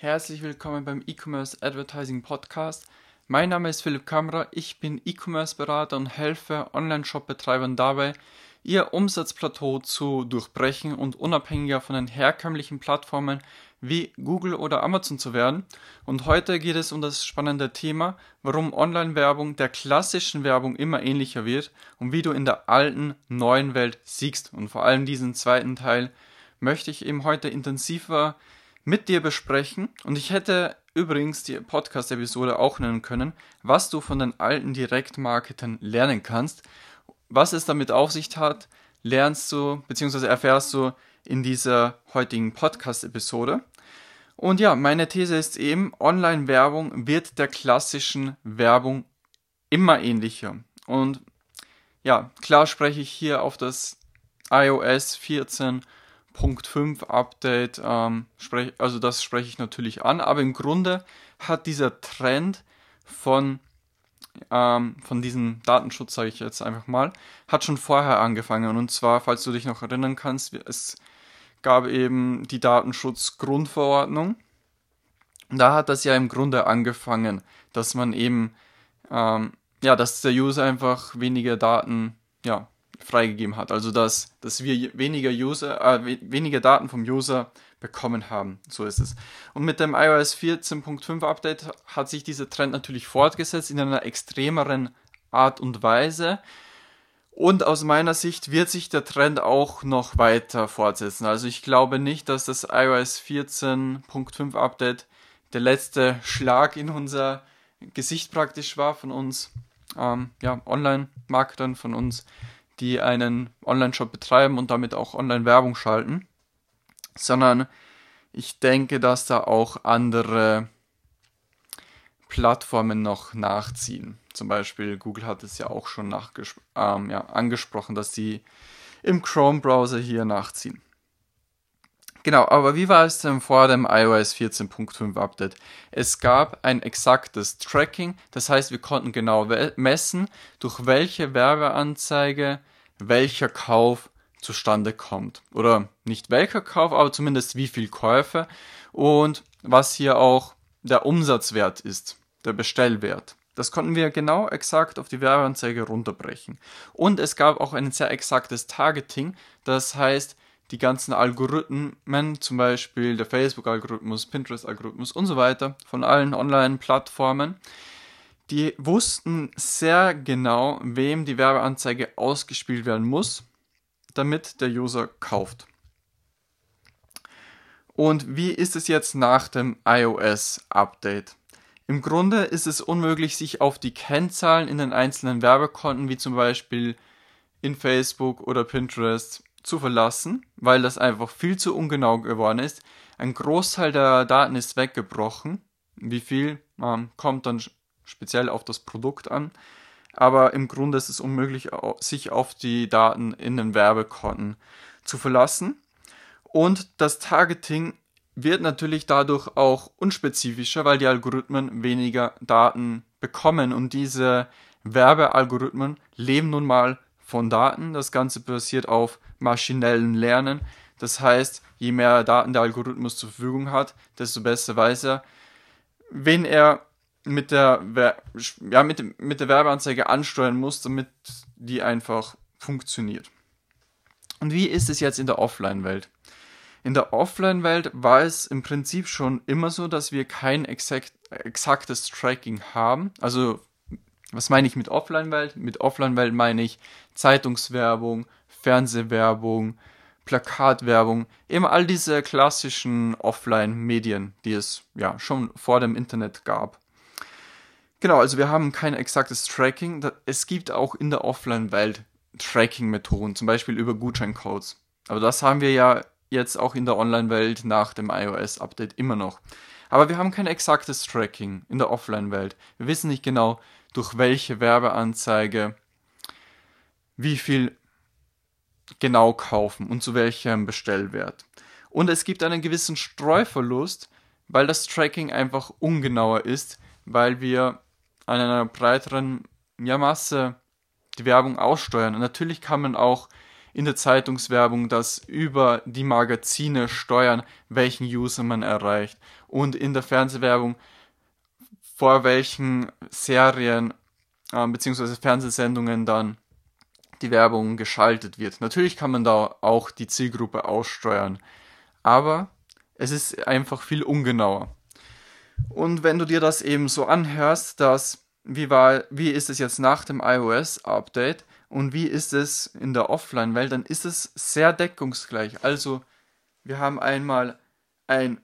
Herzlich willkommen beim E-Commerce Advertising Podcast. Mein Name ist Philipp Kammerer, ich bin E-Commerce-Berater und helfe Online-Shop-Betreibern dabei, ihr Umsatzplateau zu durchbrechen und unabhängiger von den herkömmlichen Plattformen wie Google oder Amazon zu werden. Und heute geht es um das spannende Thema, warum Online-Werbung der klassischen Werbung immer ähnlicher wird und wie du in der alten, neuen Welt siegst. Und vor allem diesen zweiten Teil möchte ich eben heute intensiver mit dir besprechen. Und ich hätte übrigens die Podcast-Episode auch nennen können, was du von den alten Direktmarketern lernen kannst. Was es damit auf sich hat, lernst du bzw. erfährst du in dieser heutigen Podcast-Episode. Und ja, meine These ist eben, Online-Werbung wird der klassischen Werbung immer ähnlicher. Und ja, klar spreche ich hier auf das iOS 14 5 Update, ähm, sprech, also das spreche ich natürlich an, aber im Grunde hat dieser Trend von, ähm, von diesem Datenschutz, sage ich jetzt einfach mal, hat schon vorher angefangen. Und zwar, falls du dich noch erinnern kannst, es gab eben die Datenschutzgrundverordnung. Da hat das ja im Grunde angefangen, dass man eben, ähm, ja, dass der User einfach weniger Daten, ja, freigegeben hat. Also dass, dass wir weniger User, äh, weniger Daten vom User bekommen haben. So ist es. Und mit dem iOS 14.5 Update hat sich dieser Trend natürlich fortgesetzt in einer extremeren Art und Weise. Und aus meiner Sicht wird sich der Trend auch noch weiter fortsetzen. Also ich glaube nicht, dass das iOS 14.5 Update der letzte Schlag in unser Gesicht praktisch war von uns, ähm, ja, Online-Marketern, von uns die einen Online-Shop betreiben und damit auch Online-Werbung schalten, sondern ich denke, dass da auch andere Plattformen noch nachziehen. Zum Beispiel Google hat es ja auch schon ähm, ja, angesprochen, dass sie im Chrome-Browser hier nachziehen. Genau, aber wie war es denn vor dem iOS 14.5 Update? Es gab ein exaktes Tracking, das heißt, wir konnten genau messen, durch welche Werbeanzeige welcher Kauf zustande kommt. Oder nicht welcher Kauf, aber zumindest wie viel Käufe und was hier auch der Umsatzwert ist, der Bestellwert. Das konnten wir genau exakt auf die Werbeanzeige runterbrechen. Und es gab auch ein sehr exaktes Targeting, das heißt, die ganzen Algorithmen, zum Beispiel der Facebook-Algorithmus, Pinterest-Algorithmus und so weiter, von allen Online-Plattformen, die wussten sehr genau, wem die Werbeanzeige ausgespielt werden muss, damit der User kauft. Und wie ist es jetzt nach dem iOS-Update? Im Grunde ist es unmöglich, sich auf die Kennzahlen in den einzelnen Werbekonten, wie zum Beispiel in Facebook oder Pinterest, zu verlassen, weil das einfach viel zu ungenau geworden ist. Ein Großteil der Daten ist weggebrochen. Wie viel ähm, kommt dann speziell auf das Produkt an. Aber im Grunde ist es unmöglich, sich auf die Daten in den Werbekonten zu verlassen. Und das Targeting wird natürlich dadurch auch unspezifischer, weil die Algorithmen weniger Daten bekommen. Und diese Werbealgorithmen leben nun mal von Daten. Das Ganze basiert auf maschinellem Lernen. Das heißt, je mehr Daten der Algorithmus zur Verfügung hat, desto besser weiß er, wen er mit der, ja, mit, mit der Werbeanzeige ansteuern muss, damit die einfach funktioniert. Und wie ist es jetzt in der Offline-Welt? In der Offline-Welt war es im Prinzip schon immer so, dass wir kein exakt, exaktes Tracking haben. Also, was meine ich mit Offline-Welt? Mit Offline-Welt meine ich Zeitungswerbung, Fernsehwerbung, Plakatwerbung, eben all diese klassischen Offline-Medien, die es ja schon vor dem Internet gab. Genau, also wir haben kein exaktes Tracking. Es gibt auch in der Offline-Welt Tracking-Methoden, zum Beispiel über Gutscheincodes. Aber das haben wir ja jetzt auch in der Online-Welt nach dem iOS-Update immer noch. Aber wir haben kein exaktes Tracking in der Offline-Welt. Wir wissen nicht genau, durch welche Werbeanzeige wie viel genau kaufen und zu welchem Bestellwert. Und es gibt einen gewissen Streuverlust, weil das Tracking einfach ungenauer ist, weil wir an einer breiteren ja, Masse die Werbung aussteuern. Und natürlich kann man auch in der Zeitungswerbung, dass über die Magazine steuern, welchen User man erreicht und in der Fernsehwerbung vor welchen Serien äh, bzw. Fernsehsendungen dann die Werbung geschaltet wird. Natürlich kann man da auch die Zielgruppe aussteuern, aber es ist einfach viel ungenauer. Und wenn du dir das eben so anhörst, dass wie war, wie ist es jetzt nach dem iOS-Update und wie ist es in der Offline-Welt, dann ist es sehr deckungsgleich. Also wir haben einmal ein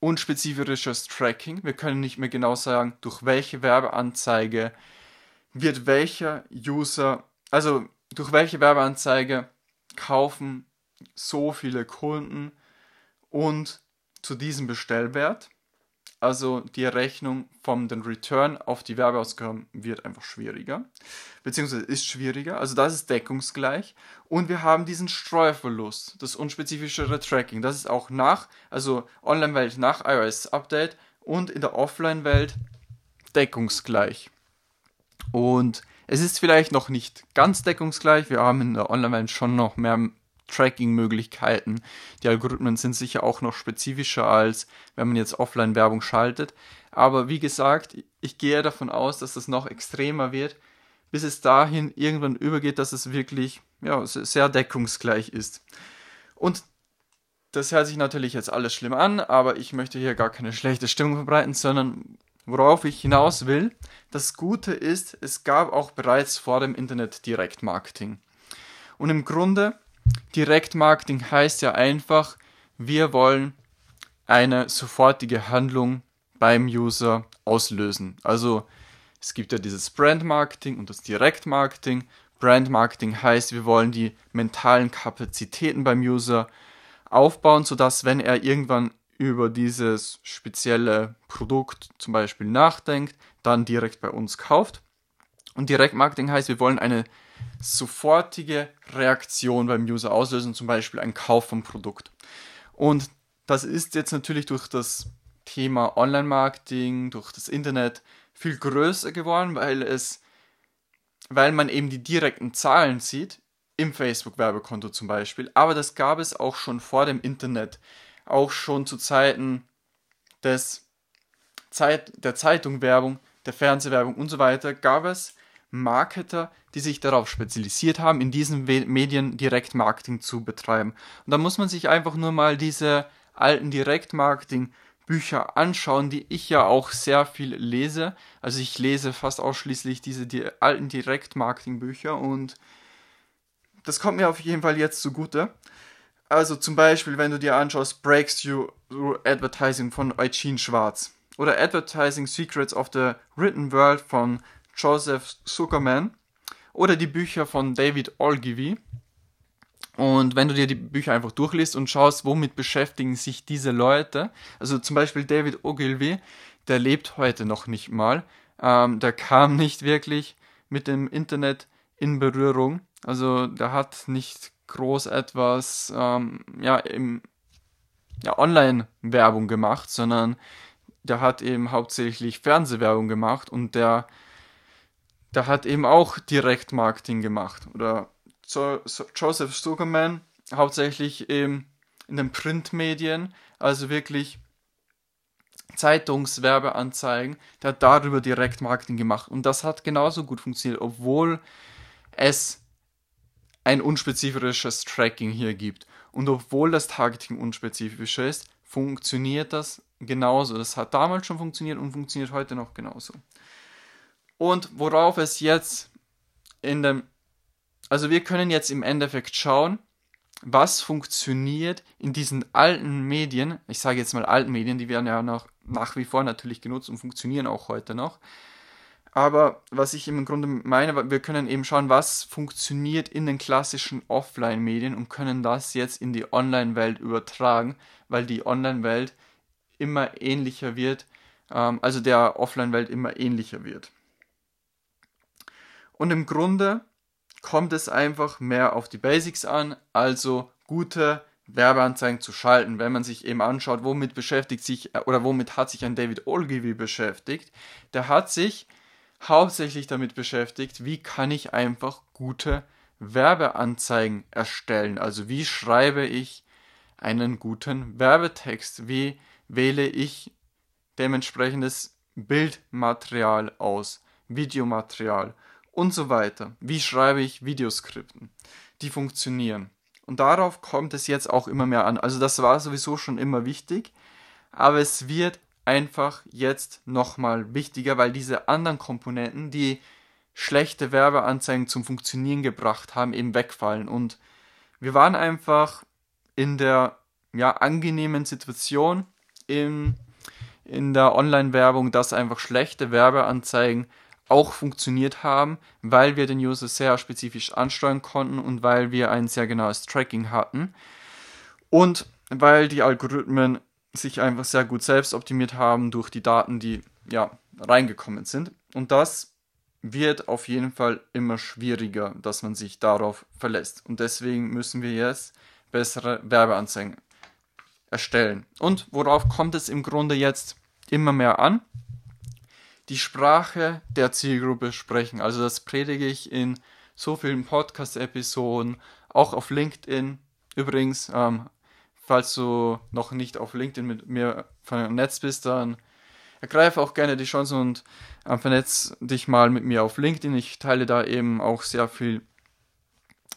unspezifisches Tracking. Wir können nicht mehr genau sagen, durch welche Werbeanzeige wird welcher User, also durch welche Werbeanzeige kaufen so viele Kunden und zu diesem Bestellwert also die Rechnung vom den Return auf die Werbeausgaben wird einfach schwieriger, beziehungsweise ist schwieriger. Also das ist deckungsgleich. Und wir haben diesen Streuverlust, das unspezifischere Tracking. Das ist auch nach, also Online-Welt nach iOS-Update und in der Offline-Welt deckungsgleich. Und es ist vielleicht noch nicht ganz deckungsgleich. Wir haben in der Online-Welt schon noch mehr Tracking-Möglichkeiten. Die Algorithmen sind sicher auch noch spezifischer als wenn man jetzt Offline-Werbung schaltet. Aber wie gesagt, ich gehe davon aus, dass das noch extremer wird, bis es dahin irgendwann übergeht, dass es wirklich ja, sehr deckungsgleich ist. Und das hört sich natürlich jetzt alles schlimm an, aber ich möchte hier gar keine schlechte Stimmung verbreiten, sondern worauf ich hinaus will, das Gute ist, es gab auch bereits vor dem Internet Direktmarketing. Und im Grunde Direktmarketing heißt ja einfach, wir wollen eine sofortige Handlung beim User auslösen. Also es gibt ja dieses Brandmarketing und das Direktmarketing. Brandmarketing heißt, wir wollen die mentalen Kapazitäten beim User aufbauen, sodass wenn er irgendwann über dieses spezielle Produkt zum Beispiel nachdenkt, dann direkt bei uns kauft. Und Direktmarketing heißt, wir wollen eine sofortige Reaktion beim User auslösen, zum Beispiel ein Kauf vom Produkt. Und das ist jetzt natürlich durch das Thema Online-Marketing, durch das Internet viel größer geworden, weil es, weil man eben die direkten Zahlen sieht, im Facebook-Werbekonto zum Beispiel. Aber das gab es auch schon vor dem Internet, auch schon zu Zeiten des Zeit, der Zeitungwerbung, der Fernsehwerbung und so weiter, gab es Marketer, die sich darauf spezialisiert haben, in diesen Medien Direktmarketing zu betreiben. Und da muss man sich einfach nur mal diese alten Direktmarketing-Bücher anschauen, die ich ja auch sehr viel lese. Also ich lese fast ausschließlich diese die alten Direktmarketing-Bücher und das kommt mir auf jeden Fall jetzt zugute. Also zum Beispiel, wenn du dir anschaust, Breaks You Through Advertising von Eugene Schwarz. Oder Advertising Secrets of the Written World von Joseph Zuckerman. Oder die Bücher von David Ogilvy. Und wenn du dir die Bücher einfach durchliest und schaust, womit beschäftigen sich diese Leute, also zum Beispiel David Ogilvy, der lebt heute noch nicht mal, ähm, der kam nicht wirklich mit dem Internet in Berührung, also der hat nicht groß etwas ähm, ja, ja, Online-Werbung gemacht, sondern der hat eben hauptsächlich Fernsehwerbung gemacht und der der hat eben auch Direktmarketing gemacht. Oder Joseph Sugarman, hauptsächlich eben in den Printmedien, also wirklich Zeitungswerbeanzeigen, der hat darüber Direktmarketing gemacht. Und das hat genauso gut funktioniert, obwohl es ein unspezifisches Tracking hier gibt. Und obwohl das Targeting unspezifisch ist, funktioniert das genauso. Das hat damals schon funktioniert und funktioniert heute noch genauso. Und worauf es jetzt in dem, also wir können jetzt im Endeffekt schauen, was funktioniert in diesen alten Medien, ich sage jetzt mal alten Medien, die werden ja noch nach wie vor natürlich genutzt und funktionieren auch heute noch. Aber was ich im Grunde meine, wir können eben schauen, was funktioniert in den klassischen Offline-Medien und können das jetzt in die Online-Welt übertragen, weil die Online-Welt immer ähnlicher wird, ähm, also der Offline-Welt immer ähnlicher wird. Und im Grunde kommt es einfach mehr auf die Basics an, also gute Werbeanzeigen zu schalten. Wenn man sich eben anschaut, womit beschäftigt sich oder womit hat sich ein David Ogilvy beschäftigt, der hat sich hauptsächlich damit beschäftigt, wie kann ich einfach gute Werbeanzeigen erstellen. Also wie schreibe ich einen guten Werbetext? Wie wähle ich dementsprechendes Bildmaterial aus, Videomaterial und so weiter. Wie schreibe ich Videoskripten, die funktionieren. Und darauf kommt es jetzt auch immer mehr an. Also das war sowieso schon immer wichtig, aber es wird einfach jetzt nochmal wichtiger, weil diese anderen Komponenten, die schlechte Werbeanzeigen zum Funktionieren gebracht haben, eben wegfallen. Und wir waren einfach in der ja, angenehmen Situation in, in der Online-Werbung, dass einfach schlechte Werbeanzeigen auch funktioniert haben, weil wir den User sehr spezifisch ansteuern konnten und weil wir ein sehr genaues Tracking hatten und weil die Algorithmen sich einfach sehr gut selbst optimiert haben durch die Daten, die ja reingekommen sind. Und das wird auf jeden Fall immer schwieriger, dass man sich darauf verlässt. Und deswegen müssen wir jetzt bessere Werbeanzeigen erstellen. Und worauf kommt es im Grunde jetzt immer mehr an? Die Sprache der Zielgruppe sprechen. Also das predige ich in so vielen Podcast-Episoden, auch auf LinkedIn. Übrigens, ähm, falls du noch nicht auf LinkedIn mit mir vernetzt bist, dann ergreife auch gerne die Chance und äh, vernetz dich mal mit mir auf LinkedIn. Ich teile da eben auch sehr viel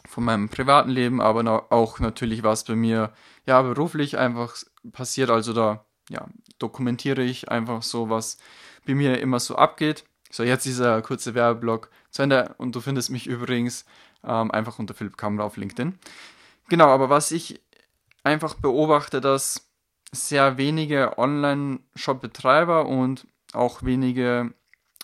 von meinem privaten Leben, aber auch natürlich, was bei mir ja beruflich einfach passiert. Also da ja, dokumentiere ich einfach so, was bei mir immer so abgeht. So, jetzt dieser kurze Werbeblock zu Ende und du findest mich übrigens ähm, einfach unter Philipp Kamera auf LinkedIn. Genau, aber was ich einfach beobachte, dass sehr wenige Online-Shop-Betreiber und auch wenige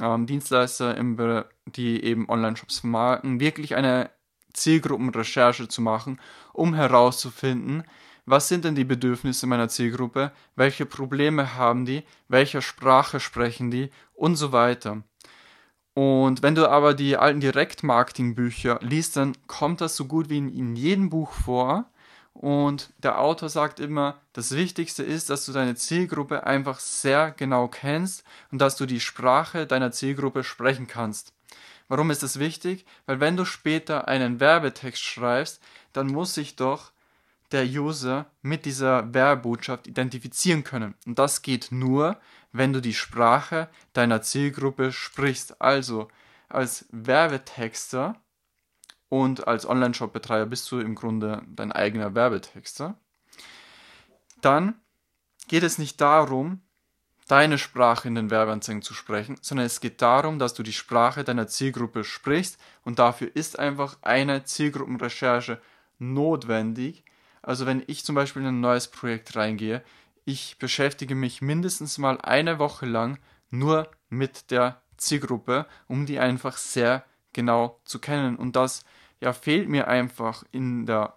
ähm, Dienstleister, im, die eben Online-Shops vermarkten, wirklich eine Zielgruppenrecherche zu machen, um herauszufinden, was sind denn die Bedürfnisse meiner Zielgruppe, welche Probleme haben die, welche Sprache sprechen die und so weiter. Und wenn du aber die alten Direktmarketing-Bücher liest, dann kommt das so gut wie in jedem Buch vor, und der Autor sagt immer, das Wichtigste ist, dass du deine Zielgruppe einfach sehr genau kennst und dass du die Sprache deiner Zielgruppe sprechen kannst. Warum ist das wichtig? Weil wenn du später einen Werbetext schreibst, dann muss sich doch der User mit dieser Werbebotschaft identifizieren können. Und das geht nur, wenn du die Sprache deiner Zielgruppe sprichst. Also als Werbetexter und als Online-Shop-Betreiber bist du im Grunde dein eigener Werbetexter. Dann geht es nicht darum, deine Sprache in den Werbeanzeigen zu sprechen, sondern es geht darum, dass du die Sprache deiner Zielgruppe sprichst und dafür ist einfach eine Zielgruppenrecherche notwendig. Also wenn ich zum Beispiel in ein neues Projekt reingehe, ich beschäftige mich mindestens mal eine Woche lang nur mit der Zielgruppe, um die einfach sehr genau zu kennen und das ja, fehlt mir einfach in der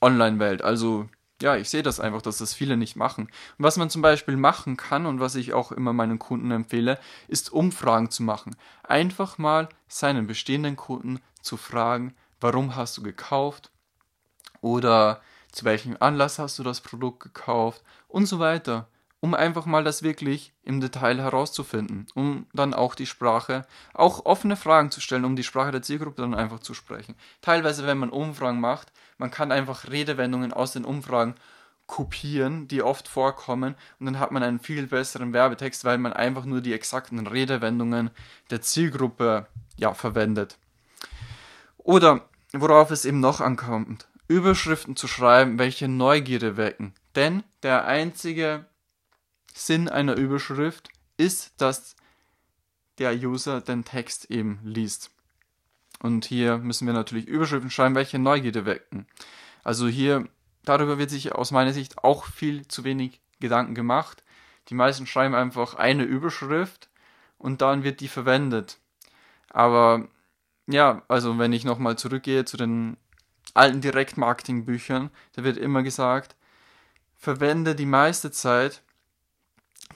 Online-Welt. Also ja, ich sehe das einfach, dass das viele nicht machen. Und was man zum Beispiel machen kann und was ich auch immer meinen Kunden empfehle, ist Umfragen zu machen. Einfach mal seinen bestehenden Kunden zu fragen, warum hast du gekauft oder zu welchem Anlass hast du das Produkt gekauft und so weiter um einfach mal das wirklich im Detail herauszufinden, um dann auch die Sprache, auch offene Fragen zu stellen, um die Sprache der Zielgruppe dann einfach zu sprechen. Teilweise, wenn man Umfragen macht, man kann einfach Redewendungen aus den Umfragen kopieren, die oft vorkommen, und dann hat man einen viel besseren Werbetext, weil man einfach nur die exakten Redewendungen der Zielgruppe ja, verwendet. Oder worauf es eben noch ankommt, Überschriften zu schreiben, welche Neugierde wecken. Denn der einzige Sinn einer Überschrift ist, dass der User den Text eben liest. Und hier müssen wir natürlich Überschriften schreiben, welche Neugierde wecken. Also hier, darüber wird sich aus meiner Sicht auch viel zu wenig Gedanken gemacht. Die meisten schreiben einfach eine Überschrift und dann wird die verwendet. Aber ja, also wenn ich nochmal zurückgehe zu den alten Direktmarketing-Büchern, da wird immer gesagt, verwende die meiste Zeit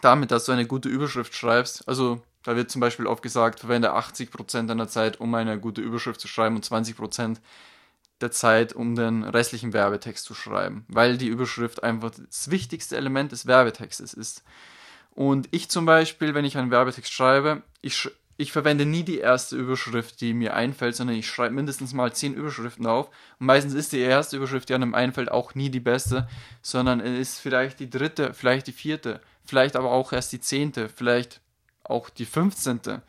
damit, dass du eine gute Überschrift schreibst, also da wird zum Beispiel oft gesagt, verwende 80% deiner Zeit, um eine gute Überschrift zu schreiben und 20% der Zeit, um den restlichen Werbetext zu schreiben, weil die Überschrift einfach das wichtigste Element des Werbetextes ist. Und ich zum Beispiel, wenn ich einen Werbetext schreibe, ich, ich verwende nie die erste Überschrift, die mir einfällt, sondern ich schreibe mindestens mal zehn Überschriften auf. Und meistens ist die erste Überschrift, die einem einfällt, auch nie die beste, sondern es ist vielleicht die dritte, vielleicht die vierte, vielleicht aber auch erst die zehnte, vielleicht auch die fünfzehnte.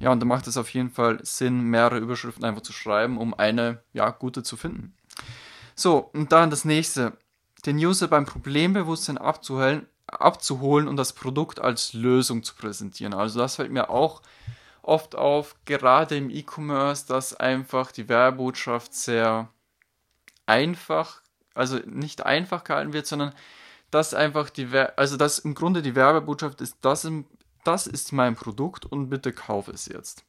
Ja, und da macht es auf jeden Fall Sinn, mehrere Überschriften einfach zu schreiben, um eine, ja, gute zu finden. So, und dann das nächste. Den User beim Problembewusstsein abzuholen, abzuholen und das Produkt als Lösung zu präsentieren. Also das fällt mir auch oft auf, gerade im E-Commerce, dass einfach die Werbebotschaft sehr einfach, also nicht einfach gehalten wird, sondern dass einfach die, also dass im Grunde die Werbebotschaft ist, das, im, das ist mein Produkt und bitte kauf es jetzt.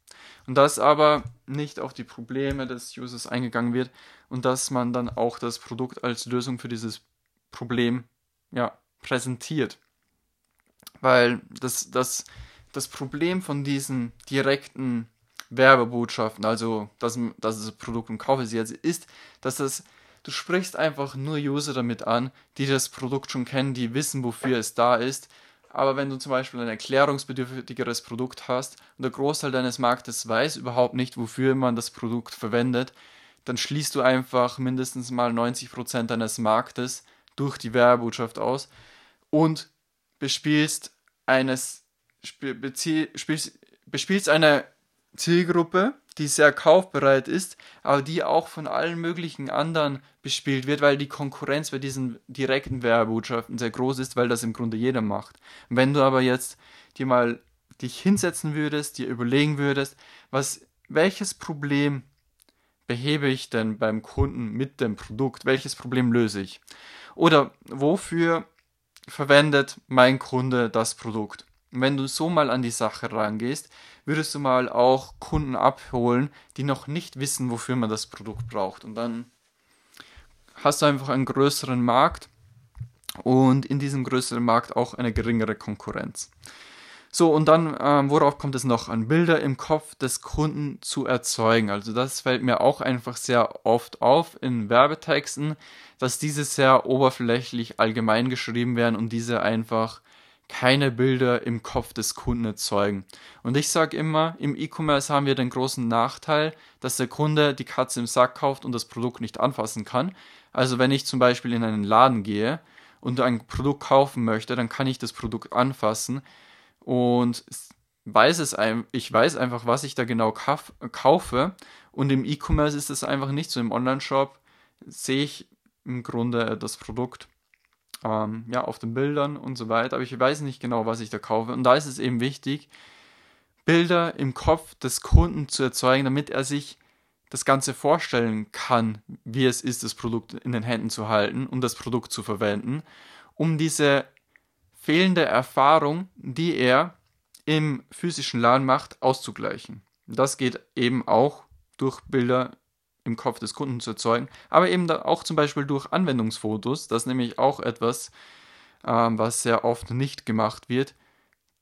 Und dass aber nicht auf die Probleme des Users eingegangen wird und dass man dann auch das Produkt als Lösung für dieses Problem ja, präsentiert. Weil das, das, das Problem von diesen direkten Werbebotschaften, also dass, dass das Produkt und kaufe sie jetzt, ist, dass das, du sprichst einfach nur User damit an, die das Produkt schon kennen, die wissen, wofür es da ist. Aber wenn du zum Beispiel ein erklärungsbedürftigeres Produkt hast und der Großteil deines Marktes weiß überhaupt nicht, wofür man das Produkt verwendet, dann schließt du einfach mindestens mal 90% deines Marktes durch die Werbebotschaft aus und bespielst eines bespielst, eine Zielgruppe, die sehr kaufbereit ist, aber die auch von allen möglichen anderen bespielt wird, weil die Konkurrenz bei diesen direkten Werbotschaften sehr groß ist, weil das im Grunde jeder macht. Wenn du aber jetzt dir mal dich hinsetzen würdest, dir überlegen würdest, was, welches Problem behebe ich denn beim Kunden mit dem Produkt? Welches Problem löse ich? Oder wofür verwendet mein Kunde das Produkt? Wenn du so mal an die Sache rangehst, würdest du mal auch Kunden abholen, die noch nicht wissen, wofür man das Produkt braucht. Und dann hast du einfach einen größeren Markt und in diesem größeren Markt auch eine geringere Konkurrenz. So, und dann, ähm, worauf kommt es noch an? Bilder im Kopf des Kunden zu erzeugen. Also das fällt mir auch einfach sehr oft auf in Werbetexten, dass diese sehr oberflächlich allgemein geschrieben werden und diese einfach keine Bilder im Kopf des Kunden erzeugen. Und ich sage immer, im E-Commerce haben wir den großen Nachteil, dass der Kunde die Katze im Sack kauft und das Produkt nicht anfassen kann. Also wenn ich zum Beispiel in einen Laden gehe und ein Produkt kaufen möchte, dann kann ich das Produkt anfassen und weiß es, ich weiß einfach, was ich da genau kaufe. Und im E-Commerce ist es einfach nicht so. Im Online-Shop sehe ich im Grunde das Produkt ähm, ja, auf den Bildern und so weiter, aber ich weiß nicht genau, was ich da kaufe. Und da ist es eben wichtig, Bilder im Kopf des Kunden zu erzeugen, damit er sich das Ganze vorstellen kann, wie es ist, das Produkt in den Händen zu halten und das Produkt zu verwenden, um diese fehlende Erfahrung, die er im physischen Laden macht, auszugleichen. Das geht eben auch durch Bilder im Kopf des Kunden zu erzeugen, aber eben auch zum Beispiel durch Anwendungsfotos. Das ist nämlich auch etwas, ähm, was sehr oft nicht gemacht wird,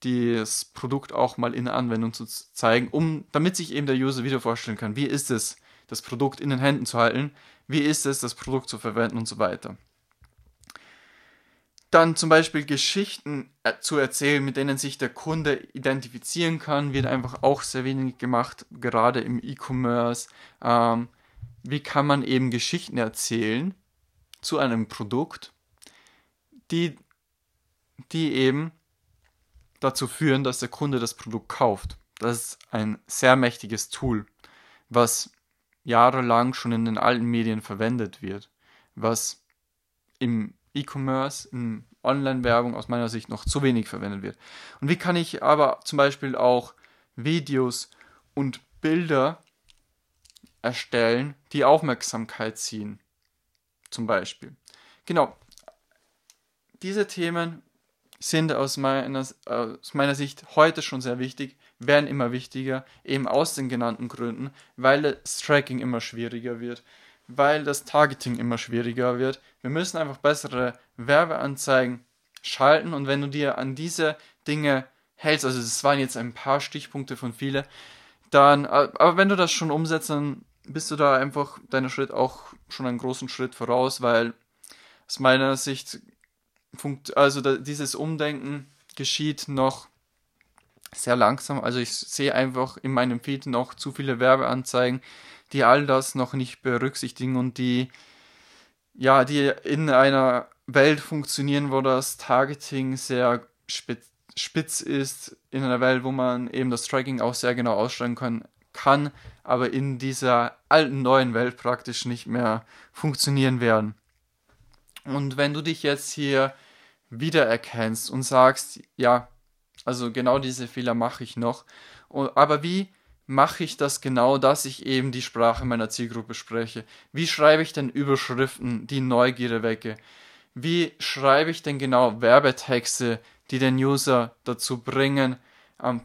das Produkt auch mal in der Anwendung zu zeigen, um, damit sich eben der User wieder vorstellen kann, wie ist es, das Produkt in den Händen zu halten, wie ist es, das Produkt zu verwenden und so weiter. Dann zum Beispiel Geschichten äh, zu erzählen, mit denen sich der Kunde identifizieren kann, wird einfach auch sehr wenig gemacht, gerade im E-Commerce. Ähm, wie kann man eben Geschichten erzählen zu einem Produkt, die, die eben dazu führen, dass der Kunde das Produkt kauft. Das ist ein sehr mächtiges Tool, was jahrelang schon in den alten Medien verwendet wird, was im E-Commerce, in Online-Werbung aus meiner Sicht noch zu wenig verwendet wird. Und wie kann ich aber zum Beispiel auch Videos und Bilder erstellen, die Aufmerksamkeit ziehen. Zum Beispiel. Genau. Diese Themen sind aus meiner, aus meiner Sicht heute schon sehr wichtig, werden immer wichtiger, eben aus den genannten Gründen, weil das Tracking immer schwieriger wird, weil das Targeting immer schwieriger wird. Wir müssen einfach bessere Werbeanzeigen schalten und wenn du dir an diese Dinge hältst, also es waren jetzt ein paar Stichpunkte von viele, dann, aber wenn du das schon umsetzt, dann bist du da einfach deiner Schritt auch schon einen großen Schritt voraus, weil aus meiner Sicht funkt, also da, dieses Umdenken geschieht noch sehr langsam. Also ich sehe einfach in meinem Feed noch zu viele Werbeanzeigen, die all das noch nicht berücksichtigen und die ja, die in einer Welt funktionieren, wo das Targeting sehr spitz, spitz ist, in einer Welt, wo man eben das Tracking auch sehr genau ausstellen kann, kann, aber in dieser alten neuen Welt praktisch nicht mehr funktionieren werden. Und wenn du dich jetzt hier wiedererkennst und sagst, ja, also genau diese Fehler mache ich noch, aber wie mache ich das genau, dass ich eben die Sprache meiner Zielgruppe spreche? Wie schreibe ich denn Überschriften, die Neugierde wecke? Wie schreibe ich denn genau Werbetexte, die den User dazu bringen,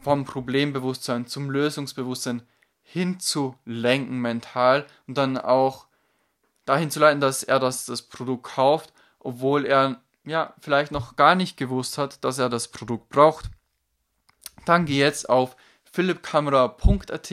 vom Problembewusstsein zum Lösungsbewusstsein hinzulenken mental und dann auch dahin zu leiten, dass er das, das Produkt kauft, obwohl er ja vielleicht noch gar nicht gewusst hat, dass er das Produkt braucht. Dann geh jetzt auf philippkamera.at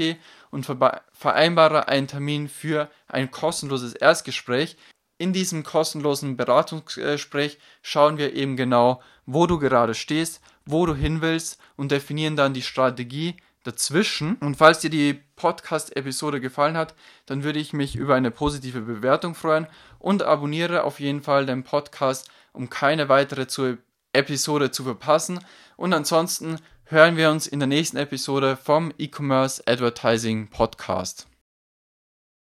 und vereinbare einen Termin für ein kostenloses Erstgespräch. In diesem kostenlosen Beratungsgespräch schauen wir eben genau, wo du gerade stehst, wo du hin willst und definieren dann die Strategie dazwischen. Und falls dir die Podcast-Episode gefallen hat, dann würde ich mich über eine positive Bewertung freuen und abonniere auf jeden Fall den Podcast, um keine weitere Episode zu verpassen. Und ansonsten hören wir uns in der nächsten Episode vom E-Commerce Advertising Podcast.